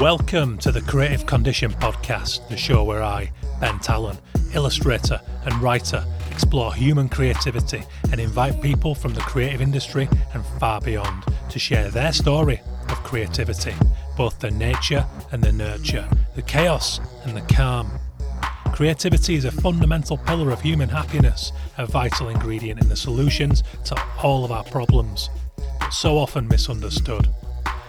Welcome to the Creative Condition Podcast, the show where I, Ben Tallon, illustrator and writer, explore human creativity and invite people from the creative industry and far beyond to share their story of creativity, both the nature and the nurture, the chaos and the calm. Creativity is a fundamental pillar of human happiness, a vital ingredient in the solutions to all of our problems, but so often misunderstood.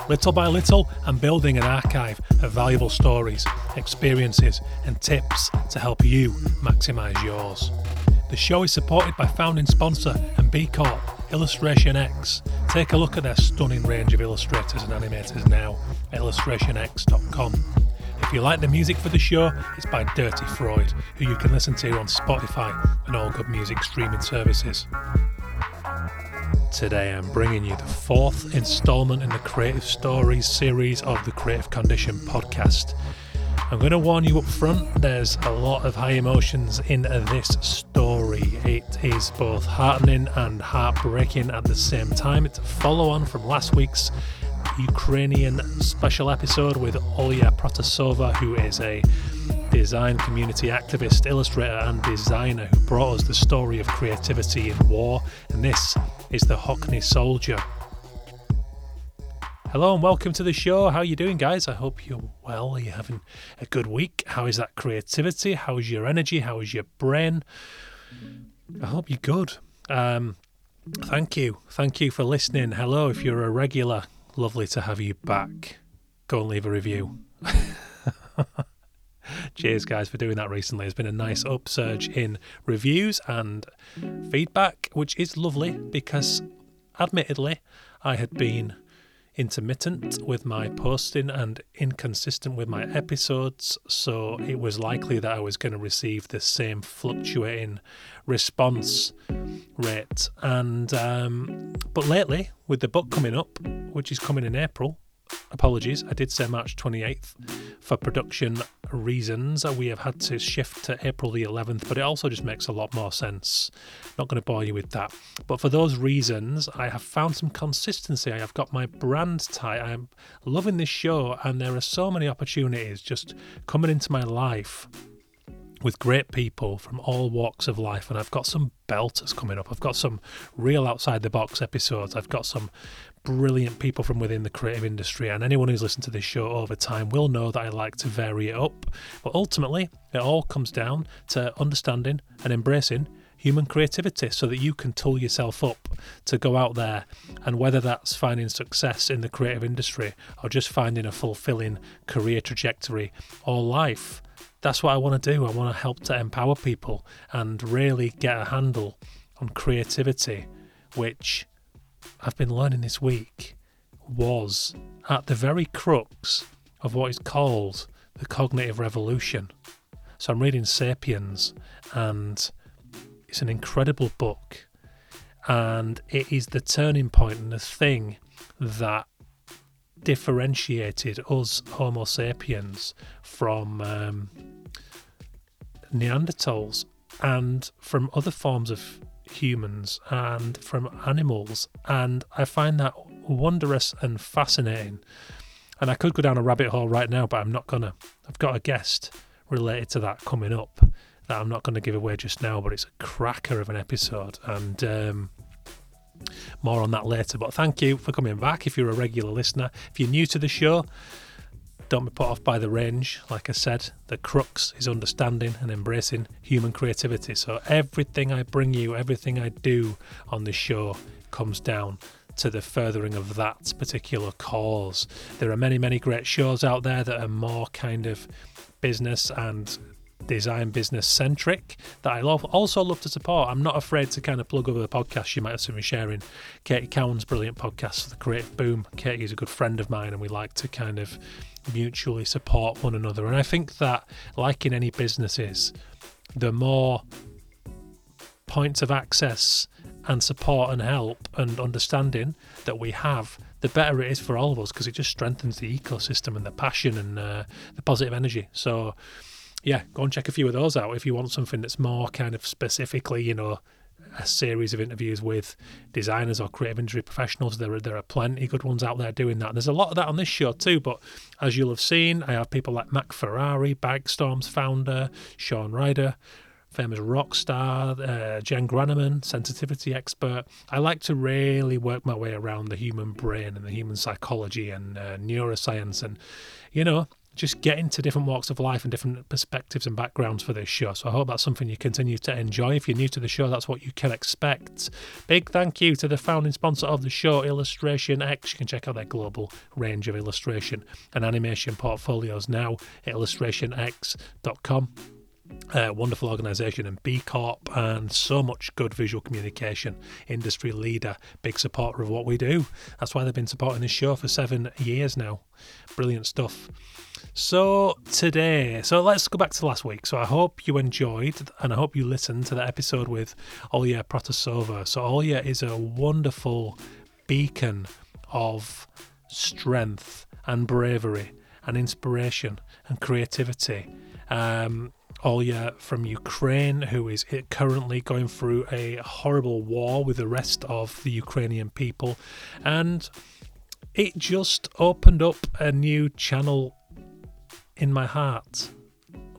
Little by little, I'm building an archive of valuable stories, experiences, and tips to help you maximise yours. The show is supported by founding sponsor and B Corp, Illustration X. Take a look at their stunning range of illustrators and animators now at illustrationx.com. If you like the music for the show, it's by Dirty Freud, who you can listen to on Spotify and all good music streaming services. Today I'm bringing you the fourth installment in the Creative Stories series of the Creative Condition podcast. I'm going to warn you up front, there's a lot of high emotions in this story. It is both heartening and heartbreaking at the same time. It's a follow on from last week's Ukrainian special episode with Olya Protasova, who is a design community activist, illustrator, and designer who brought us the story of creativity in war. And this is the Hockney Soldier. Hello and welcome to the show. How are you doing, guys? I hope you're well. Are you having a good week? How is that creativity? How is your energy? How is your brain? I hope you're good. Um, thank you. Thank you for listening. Hello, if you're a regular, lovely to have you back. Go and leave a review. Cheers, mm. guys, for doing that recently. There's been a nice mm. upsurge mm. in reviews and feedback, which is lovely because, admittedly, I had been intermittent with my posting and inconsistent with my episodes, so it was likely that I was going to receive the same fluctuating response rate. And um, but lately, with the book coming up, which is coming in April, apologies, I did say March 28th for production reasons. We have had to shift to April the 11th, but it also just makes a lot more sense. Not going to bore you with that. But for those reasons, I have found some consistency. I have got my brand tight. I'm loving this show, and there are so many opportunities just coming into my life with great people from all walks of life, and I've got some belters coming up. I've got some real outside the box episodes. I've got some brilliant people from within the creative industry, and anyone who's listened to this show over time will know that I like to vary it up. But ultimately, it all comes down to understanding and embracing human creativity so that you can tool yourself up to go out there and whether that's finding success in the creative industry or just finding a fulfilling career trajectory or life that's what I want to do. I want to help to empower people and really get a handle on creativity, which I've been learning this week was at the very crux of what is called the cognitive revolution. So I'm reading Sapiens, and it's an incredible book, and it is the turning point and the thing that differentiated us Homo sapiens from um, Neanderthals and from other forms of humans and from animals. And I find that wondrous and fascinating. And I could go down a rabbit hole right now, but I'm not gonna. I've got a guest related to that coming up that I'm not going to give away just now, but it's a cracker of an episode. And um, more on that later. But thank you for coming back. If you're a regular listener, if you're new to the show, don't be put off by the range. Like I said, the crux is understanding and embracing human creativity. So everything I bring you, everything I do on this show comes down to the furthering of that particular cause. There are many, many great shows out there that are more kind of business and design business centric that I love, also love to support. I'm not afraid to kind of plug over the podcast you might have seen me sharing. Katy Cowan's brilliant podcast, The Creative Boom. Katie is a good friend of mine, and we like to kind of mutually support one another. And I think that, like in any businesses, the more points of access and support and help and understanding that we have, the better it is for all of us because it just strengthens the ecosystem and the passion and uh, the positive energy. So, yeah, go and check a few of those out if you want something that's more kind of specifically, you know, a series of interviews with designers or creative industry professionals. There are there are plenty good ones out there doing that. And there's a lot of that on this show too. But as you'll have seen, I have people like Mac Ferrari, Bagstorm's founder, Shaun Ryder, famous rock star, uh, Jenn Granneman, sensitivity expert. I like to really work my way around the human brain and the human psychology and uh, neuroscience and, you know, just get into different walks of life and different perspectives and backgrounds for this show. So I hope that's something you continue to enjoy. If you're new to the show, that's what you can expect. Big thank you to the founding sponsor of the show, Illustration X. You can check out their global range of illustration and animation portfolios now at illustrationx.com. Uh, wonderful organisation and B Corp and so much good visual communication industry leader, big supporter of what we do. That's why they've been supporting this show for seven years now. Brilliant stuff. So today, so let's go back to last week. So I hope you enjoyed and I hope you listened to the episode with Olya Protasova. So Olya is a wonderful beacon of strength and bravery and inspiration and creativity. Um, Olya from Ukraine, who is currently going through a horrible war with the rest of the Ukrainian people. And it just opened up a new channel in my heart,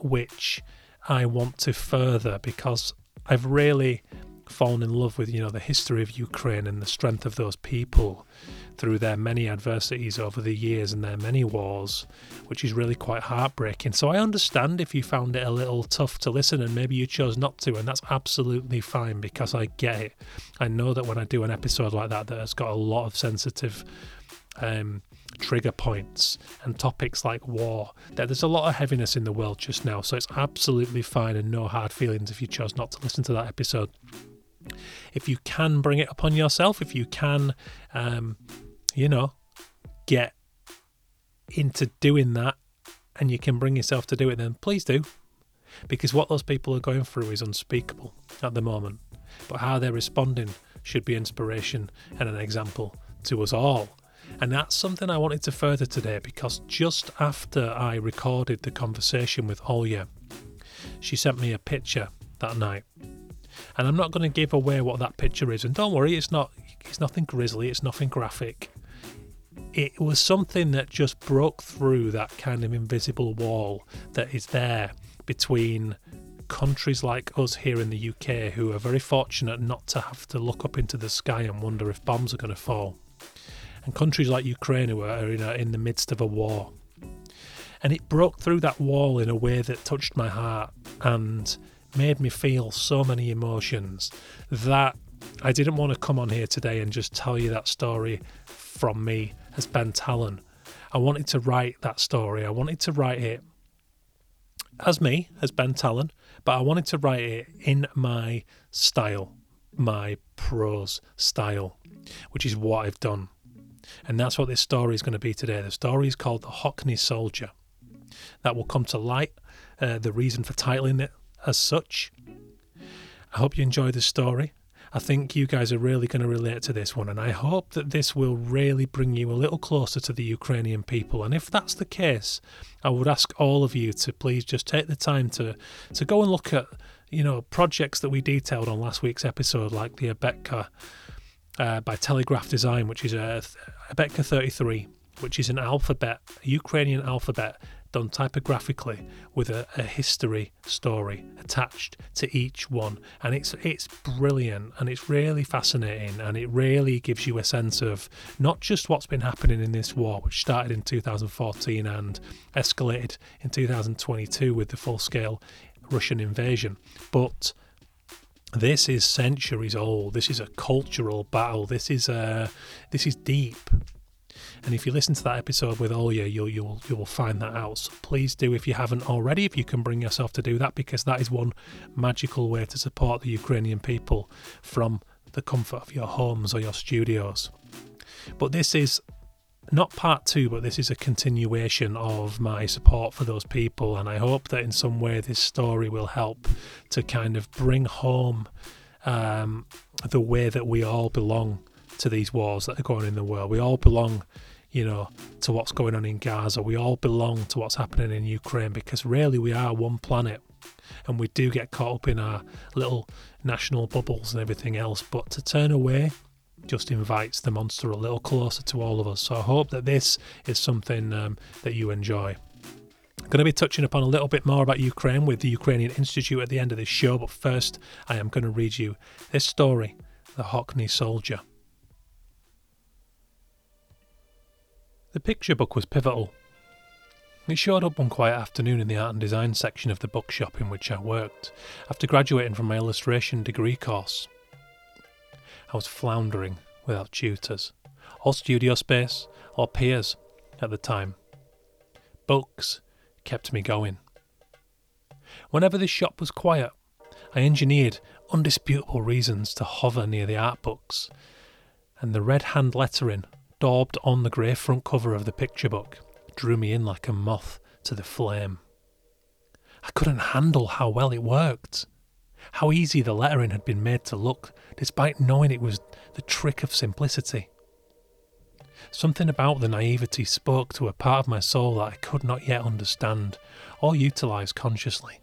which I want to further because I've really fallen in love with you know the history of Ukraine and the strength of those people through their many adversities over the years and their many wars, which is really quite heartbreaking. So I understand if you found it a little tough to listen and maybe you chose not to, and that's absolutely fine because I get it. I know that when I do an episode like that that has got a lot of sensitive um, trigger points and topics like war. That there's a lot of heaviness in the world just now, so it's absolutely fine and no hard feelings if you chose not to listen to that episode. If you can bring it upon yourself, if you can, um, you know, get into doing that and you can bring yourself to do it, then please do. Because what those people are going through is unspeakable at the moment. But how they're responding should be inspiration and an example to us all. And that's something I wanted to further today because just after I recorded the conversation with Olya, she sent me a picture that night. And I'm not going to give away what that picture is. And don't worry, it's not it's nothing grisly, it's nothing graphic. It was something that just broke through that kind of invisible wall that is there between countries like us here in the UK who are very fortunate not to have to look up into the sky and wonder if bombs are going to fall and countries like Ukraine who are in, a, in the midst of a war. And it broke through that wall in a way that touched my heart and made me feel so many emotions that I didn't want to come on here today and just tell you that story from me as Ben Tallon. I wanted to write that story. I wanted to write it as me, as Ben Tallon, but I wanted to write it in my style, my prose style, which is what I've done. And that's what this story is going to be today. The story is called The Hockney Soldier. That will come to light, uh, the reason for titling it as such. I hope you enjoy the story. I think you guys are really going to relate to this one, and I hope that this will really bring you a little closer to the Ukrainian people. And if that's the case, I would ask all of you to please just take the time to to go and look at you know projects that we detailed on last week's episode, like the Abetka uh, by Telegraf Design, which is a, a Abetka 33, which is an alphabet, a Ukrainian alphabet done typographically with a, a, history story attached to each one. And it's it's brilliant and it's really fascinating and it really gives you a sense of not just what's been happening in this war which started in 2014 and escalated in 2022 with the full scale Russian invasion but this is centuries old. This is a cultural battle. This is uh, this is deep. And if you listen to that episode with Olya, you'll you'll you'll find that out. So please do if you haven't already, if you can bring yourself to do that, because that is one magical way to support the Ukrainian people from the comfort of your homes or your studios. But this is not part two, but this is a continuation of my support for those people. And I hope that in some way this story will help to kind of bring home um, the way that we all belong to these wars that are going on in the world. We all belong, you know, to what's going on in Gaza. We all belong to what's happening in Ukraine because really we are one planet. and we do get caught up in our little national bubbles and everything else. But to turn away just invites the monster a little closer to all of us. So I hope that this is something um, that you enjoy. I'm going to be touching upon a little bit more about Ukraine with the Ukrainian Institute at the end of this show, but first I am going to read you this story The Hockney Soldier. The picture book was pivotal. It showed up one quiet afternoon in the art and design section of the bookshop in which I worked, after graduating from my illustration degree course. I was floundering without tutors, or studio space, or peers at the time. Books kept me going. Whenever the shop was quiet, I engineered undisputable reasons to hover near the art books, and the red hand lettering daubed on the grey front cover of the picture book drew me in like a moth to the flame. I couldn't handle how well it worked, how easy the lettering had been made to look, despite knowing it was the trick of simplicity. Something about the naivety spoke to a part of my soul that I could not yet understand or utilise consciously.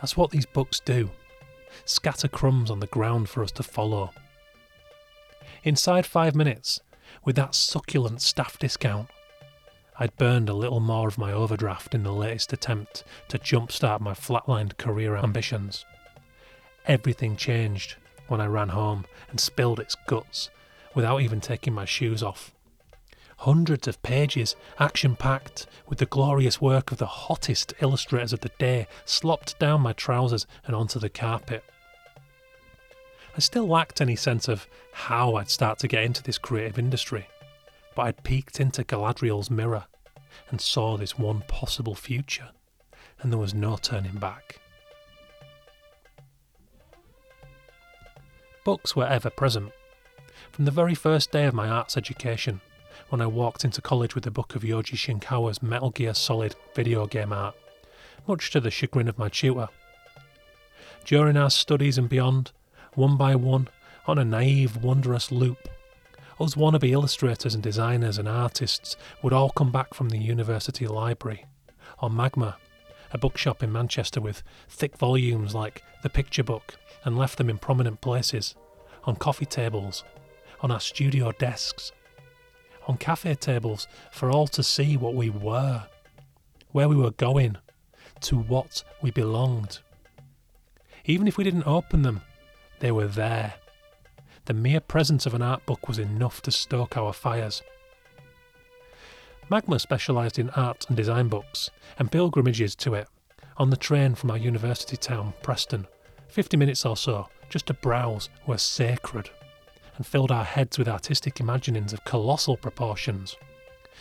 That's what these books do scatter crumbs on the ground for us to follow. Inside five minutes, with that succulent staff discount, I'd burned a little more of my overdraft in the latest attempt to jumpstart my flatlined career ambitions. Everything changed when I ran home and spilled its guts without even taking my shoes off. Hundreds of pages, action packed, with the glorious work of the hottest illustrators of the day slopped down my trousers and onto the carpet. I still lacked any sense of how I'd start to get into this creative industry, but I'd peeked into Galadriel's mirror and saw this one possible future, and there was no turning back. Books were ever present, from the very first day of my arts education, when I walked into college with a book of Yoji Shinkawa's Metal Gear Solid video game art, much to the chagrin of my tutor. During our studies and beyond, one by one, on a naive, wondrous loop, us wannabe illustrators and designers and artists would all come back from the university library, or Magma, a bookshop in Manchester with thick volumes like the picture book, and left them in prominent places, on coffee tables, on our studio desks, on cafe tables for all to see what we were, where we were going, to what we belonged. Even if we didn't open them, they were there. The mere presence of an art book was enough to stoke our fires. Magma specialised in art and design books and pilgrimages to it on the train from our university town, Preston. Fifty minutes or so, just to browse, were sacred and filled our heads with artistic imaginings of colossal proportions.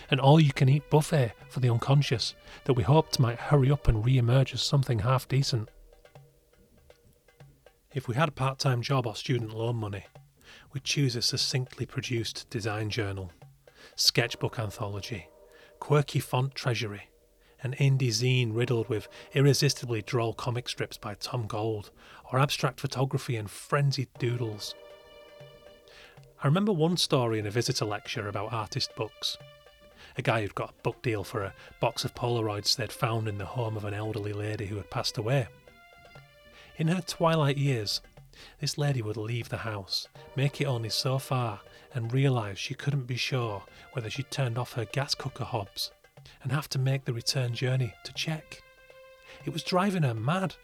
An all you can eat buffet for the unconscious that we hoped might hurry up and re emerge as something half decent. If we had a part time job or student loan money, we'd choose a succinctly produced design journal, sketchbook anthology, quirky font treasury, an indie zine riddled with irresistibly droll comic strips by Tom Gauld, or abstract photography and frenzied doodles. I remember one story in a visitor lecture about artist books. A guy who'd got a book deal for a box of Polaroids they'd found in the home of an elderly lady who had passed away. In her twilight years, this lady would leave the house, make it only so far, and realised she couldn't be sure whether she'd turned off her gas cooker hobs, and have to make the return journey to check. It was driving her mad.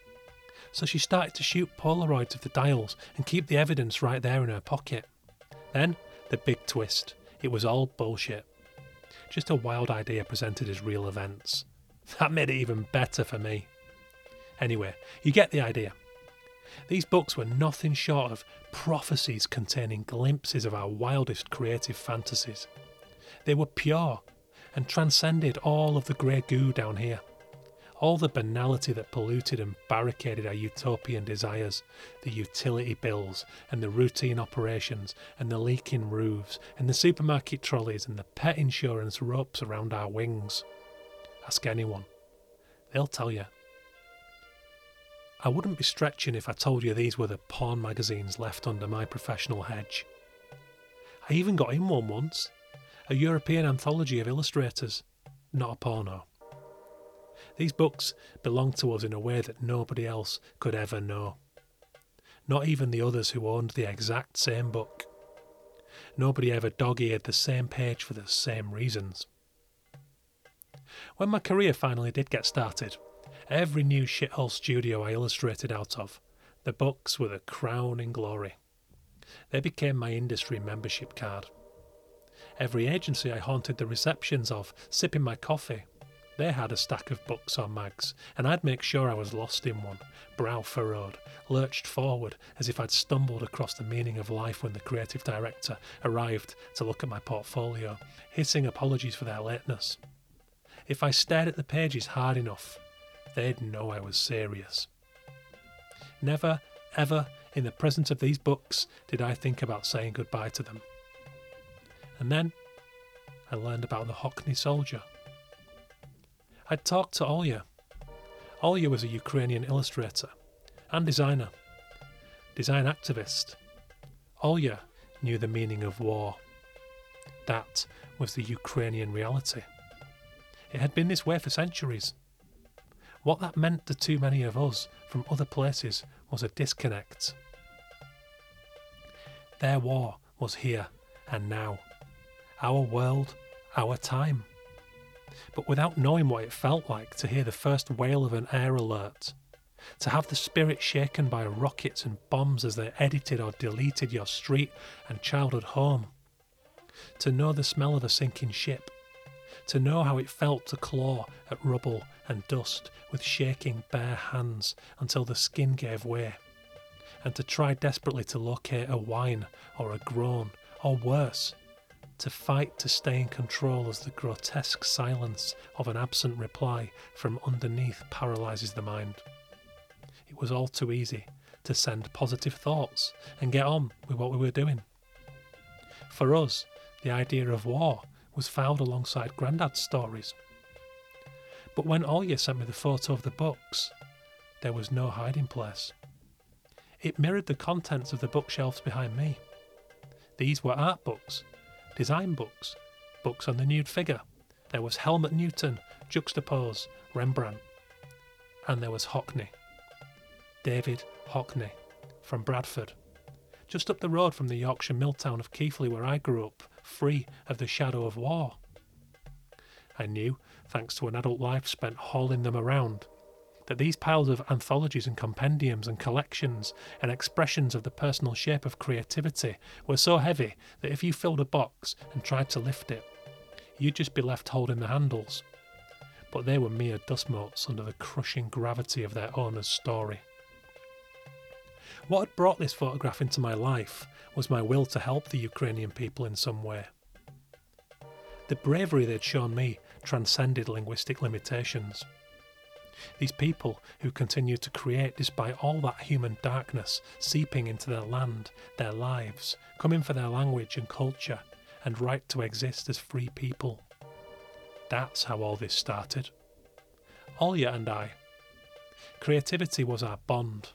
So she started to shoot Polaroids of the dials and keep the evidence right there in her pocket. Then, the big twist it was all bullshit. Just a wild idea presented as real events. That made it even better for me. Anyway, you get the idea. These books were nothing short of prophecies containing glimpses of our wildest creative fantasies. They were pure and transcended all of the grey goo down here all the banality that polluted and barricaded our utopian desires, the utility bills and the routine operations and the leaking roofs and the supermarket trolleys and the pet insurance ropes around our wings. Ask anyone. They'll tell you. I wouldn't be stretching if I told you these were the porn magazines left under my professional hedge. I even got in one once a European anthology of illustrators, not a porno. These books belonged to us in a way that nobody else could ever know. Not even the others who owned the exact same book. Nobody ever dog eared the same page for the same reasons. When my career finally did get started, every new shithole studio I illustrated out of, the books were the crowning glory. They became my industry membership card. Every agency I haunted the receptions of, sipping my coffee, they had a stack of books or mags, and I'd make sure I was lost in one, brow furrowed, lurched forward as if I'd stumbled across the meaning of life when the creative director arrived to look at my portfolio, hissing apologies for their lateness. If I stared at the pages hard enough, they'd know I was serious. Never, ever, in the presence of these books, did I think about saying goodbye to them. And then I learned about the Hockney soldier. I'd talked to Olya. Olya was a Ukrainian illustrator and designer, design activist. Olya knew the meaning of war. That was the Ukrainian reality. It had been this way for centuries. What that meant to too many of us from other places was a disconnect. Their war was here and now. Our world, our time. But without knowing what it felt like to hear the first wail of an air alert, to have the spirit shaken by rockets and bombs as they edited or deleted your street and childhood home, to know the smell of a sinking ship, to know how it felt to claw at rubble and dust with shaking bare hands until the skin gave way, and to try desperately to locate a whine or a groan, or worse, to fight to stay in control as the grotesque silence of an absent reply from underneath paralyses the mind. It was all too easy to send positive thoughts and get on with what we were doing. For us, the idea of war was found alongside Grandad's stories. But when Olya sent me the photo of the books, there was no hiding place. It mirrored the contents of the bookshelves behind me. These were art books, design books, books on the nude figure. There was Helmut Newton, Juxtapoz, Rembrandt. And there was Hockney. David Hockney from Bradford, just up the road from the Yorkshire mill town of Keighley where I grew up, free of the shadow of war. I knew, thanks to an adult life spent hauling them around, that these piles of anthologies and compendiums and collections and expressions of the personal shape of creativity were so heavy that if you filled a box and tried to lift it, you'd just be left holding the handles. But they were mere dust motes under the crushing gravity of their owner's story. What had brought this photograph into my life was my will to help the Ukrainian people in some way. The bravery they'd shown me transcended linguistic limitations. These people who continued to create despite all that human darkness seeping into their land, their lives, coming for their language and culture, and right to exist as free people. That's how all this started. Olya and I. Creativity was our bond.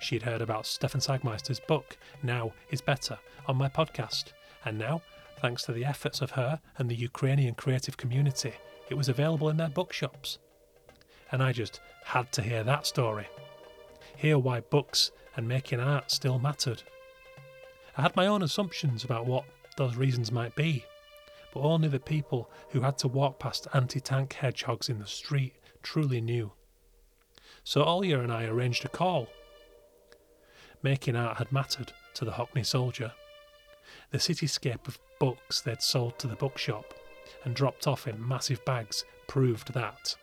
She'd heard about Stefan Sagmeister's book, Now is Better, on my podcast, and now, thanks to the efforts of her and the Ukrainian creative community, it was available in their bookshops. And I just had to hear that story. Hear why books and making art still mattered. I had my own assumptions about what those reasons might be, but only the people who had to walk past anti tank hedgehogs in the street truly knew. So Olya and I arranged a call making art had mattered to the Hockney soldier. The cityscape of books they'd sold to the bookshop and dropped off in massive bags proved that.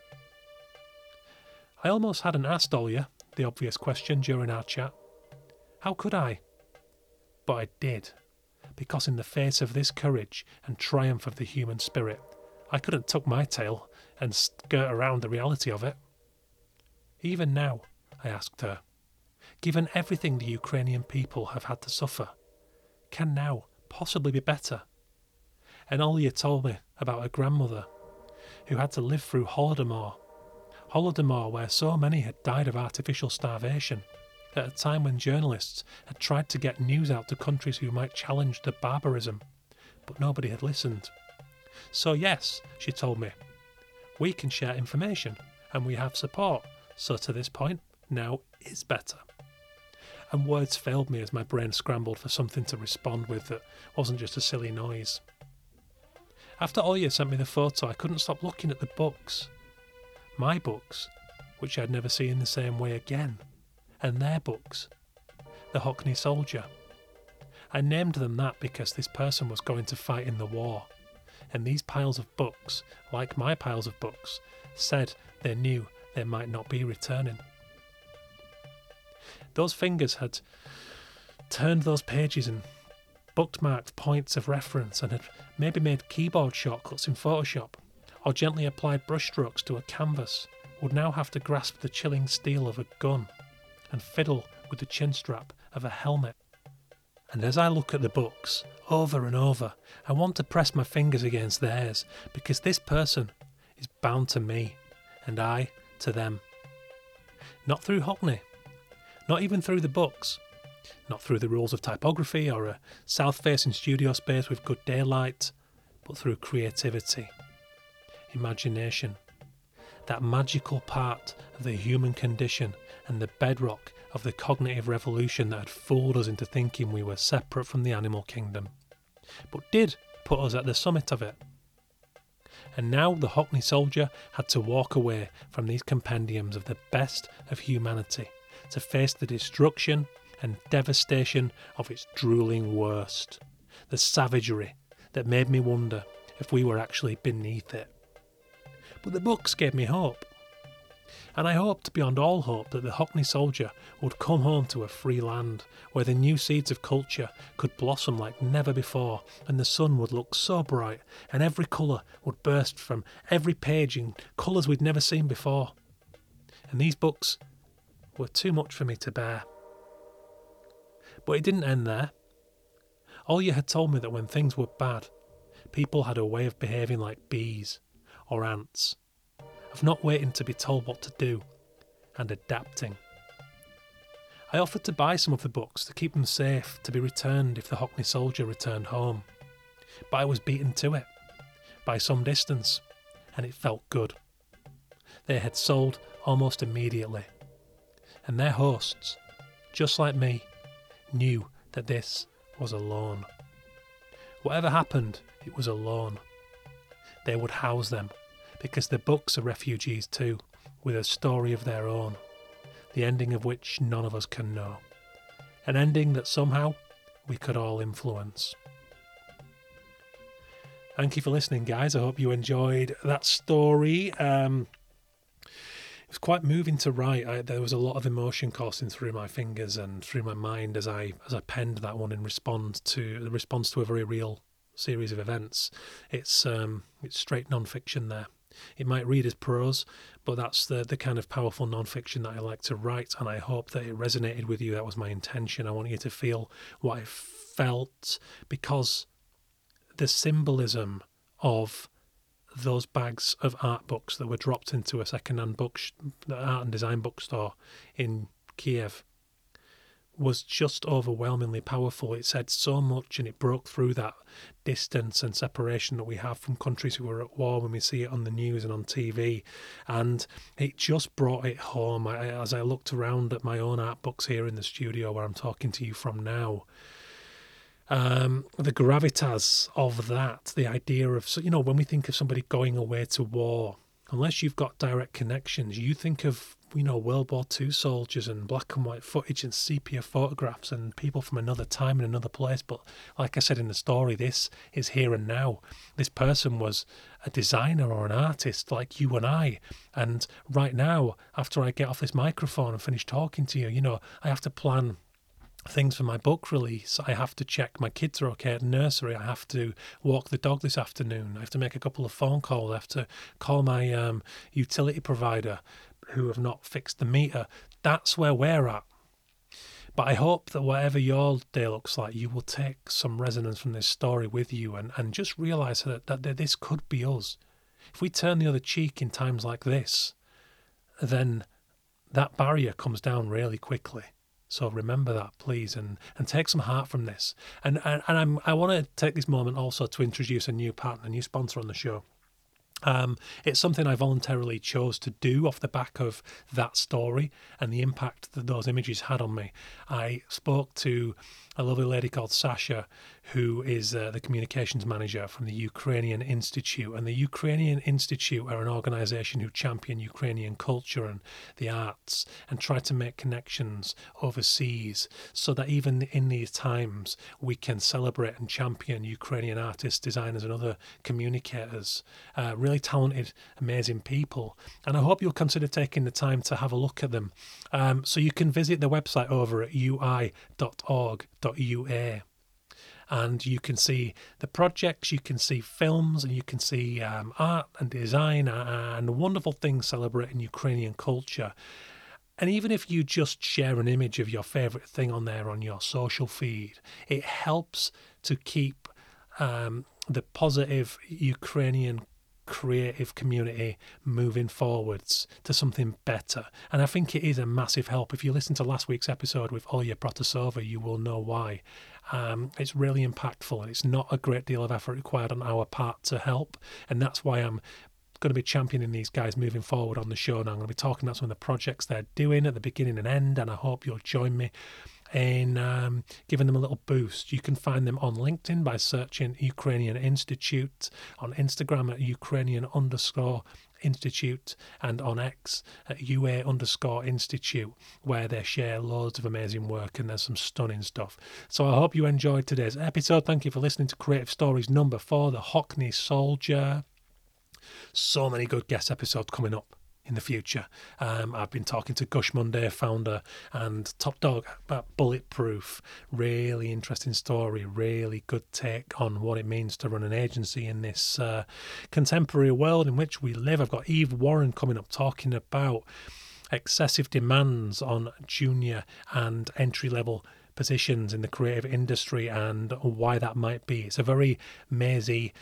I almost hadn't asked Olya the obvious question during our chat. How could I? But I did, because in the face of this courage and triumph of the human spirit, I couldn't tuck my tail and skirt around the reality of it. Even now, I asked her, given everything the Ukrainian people have had to suffer, can now possibly be better? And Olya told me about her grandmother, who had to live through Holodomor. Holodomor, where so many had died of artificial starvation, at a time when journalists had tried to get news out to countries who might challenge the barbarism, but nobody had listened. So, yes, she told me, we can share information and we have support. So to this point, now is better. And words failed me as my brain scrambled for something to respond with that wasn't just a silly noise. After Olya sent me the photo, I couldn't stop looking at the books. My books, which I'd never see in the same way again, and their books, The Hockney Soldier. I named them that because this person was going to fight in the war, and these piles of books, like my piles of books, said they knew they might not be returning. Those fingers had turned those pages and bookmarked points of reference and had maybe made keyboard shortcuts in Photoshop, or gently applied brushstrokes to a canvas, would now have to grasp the chilling steel of a gun and fiddle with the chin strap of a helmet. And as I look at the books, over and over, I want to press my fingers against theirs because this person is bound to me and I to them. Not through Hockney, not even through the books, not through the rules of typography or a south facing studio space with good daylight, but through creativity, imagination, that magical part of the human condition and the bedrock of the cognitive revolution that had fooled us into thinking we were separate from the animal kingdom, but did put us at the summit of it. And now the Hockney soldier had to walk away from these compendiums of the best of humanity to face the destruction and devastation of its drooling worst, the savagery that made me wonder if we were actually beneath it. But the books gave me hope. And I hoped beyond all hope that the Hockney soldier would come home to a free land where the new seeds of culture could blossom like never before, and the sun would look so bright, and every colour would burst from every page in colours we'd never seen before. And these books were too much for me to bear. But it didn't end there. Olya had told me that when things were bad, people had a way of behaving like bees or ants, of not waiting to be told what to do and adapting. I offered to buy some of the books to keep them safe to be returned if the Hockney soldier returned home, but I was beaten to it by some distance, and it felt good. They had sold almost immediately and their hosts, just like me, knew that this was a loan. Whatever happened, it was a loan. They would house them, because the books are refugees too, with a story of their own, the ending of which none of us can know. An ending that somehow we could all influence. Thank you for listening, guys. I hope you enjoyed that story. Um, it was quite moving to write. I, there was a lot of emotion coursing through my fingers and through my mind as I as I penned that one in response to the response to a very real series of events. It's um, it's straight non-fiction there. It might read as prose, but that's the the kind of powerful non-fiction that I like to write, and I hope that it resonated with you. That was my intention. I want you to feel what I felt because the symbolism of those bags of art books that were dropped into a second-hand book art and design bookstore in Kiev was just overwhelmingly powerful. It said so much and it broke through that distance and separation that we have from countries who are at war when we see it on the news and on TV. And it just brought it home. I, as I looked around at my own art books here in the studio where I'm talking to you from now, um, the gravitas of that, the idea of, you know, when we think of somebody going away to war, unless you've got direct connections, you think of, you know, World War II soldiers and black and white footage and sepia photographs and people from another time in another place. But like I said in the story, this is here and now. This person was a designer or an artist like you and I. And right now, after I get off this microphone and finish talking to you, you know, I have to plan things for my book release. I have to check my kids are okay at nursery. I have to walk the dog this afternoon. I have to make a couple of phone calls. I have to call my um, utility provider who have not fixed the meter. That's where we're at. But I hope that whatever your day looks like, you will take some resonance from this story with you and, and just realize that, that, that this could be us. If we turn the other cheek in times like this, then that barrier comes down really quickly. So remember that, please, and, and take some heart from this. And and, and I'm, I want to take this moment also to introduce a new partner, a new sponsor on the show. Um, it's something I voluntarily chose to do off the back of that story and the impact that those images had on me. I spoke to a lovely lady called Sasha, who is uh, the communications manager from the Ukrainian Institute. And the Ukrainian Institute are an organization who champion Ukrainian culture and the arts and try to make connections overseas so that even in these times we can celebrate and champion Ukrainian artists, designers, and other communicators. Uh, really talented, amazing people. And I hope you'll consider taking the time to have a look at them. Um, so you can visit the website over at ui.org ua and you can see the projects, you can see films, and you can see um, art and design and wonderful things celebrating Ukrainian culture. And even if you just share an image of your favourite thing on there on your social feed, it helps to keep um, the positive Ukrainian creative community moving forwards to something better. And I think it is a massive help. If you listen to last week's episode with Olya Protasova, you will know why. Um, it's really impactful and it's not a great deal of effort required on our part to help. And that's why I'm going to be championing these guys moving forward on the show. Now I'm going to be talking about some of the projects they're doing at the beginning and end, and I hope you'll join me in um, giving them a little boost. You can find them on LinkedIn by searching Ukrainian Institute, on Instagram at Ukrainian underscore Institute, and on X at UA underscore Institute, where they share loads of amazing work and there's some stunning stuff. So I hope you enjoyed today's episode. Thank you for listening to Creative Stories number four, The Hockney Soldier. So many good guest episodes coming up in the future. Um, I've been talking to Gush Mundae, founder and top dog about Bulletproof. Really interesting story, really good take on what it means to run an agency in this uh, contemporary world in which we live. I've got Eve Warren coming up talking about excessive demands on junior and entry level positions in the creative industry and why that might be. It's a very mazy,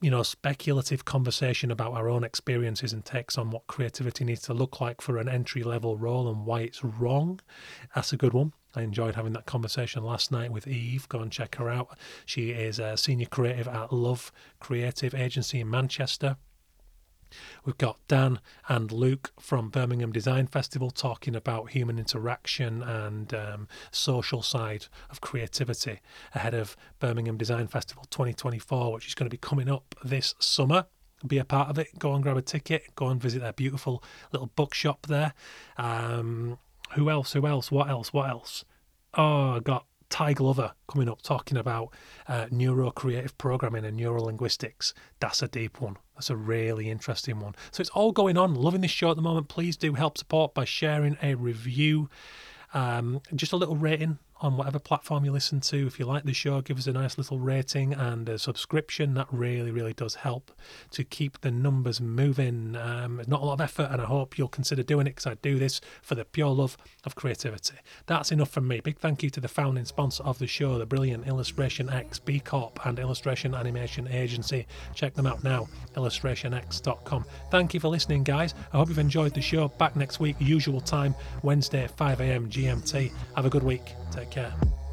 you know, speculative conversation about our own experiences and takes on what creativity needs to look like for an entry level role and why it's wrong. That's a good one. I enjoyed having that conversation last night with Eve. Go and check her out. She is a senior creative at Love Creative Agency in Manchester. We've got Dan and Luke from Birmingham Design Festival talking about human interaction and um, social side of creativity ahead of Birmingham Design Festival 2024, which is going to be coming up this summer be a part of it. Go and grab a ticket. Go and visit their beautiful little bookshop there. Um, who else? Who else? What else? What else? Oh, I got Ty Glover coming up talking about uh, neuro creative programming and neurolinguistics. That's a deep one. That's a really interesting one. So it's all going on. Loving this show at the moment. Please do help support by sharing a review. Um, just a little rating on whatever platform you listen to. If you like the show, give us a nice little rating and a subscription. That really, really does help to keep the numbers moving. Um, not a lot of effort, and I hope you'll consider doing it because I do this for the pure love of creativity. That's enough from me. Big thank you to the founding sponsor of the show, the brilliant Illustration X B Corp and Illustration Animation Agency. Check them out now, illustrationx.com. Thank you for listening, guys. I hope you've enjoyed the show. Back next week, usual time, Wednesday, 5 a.m. GMT. Have a good week. Take care.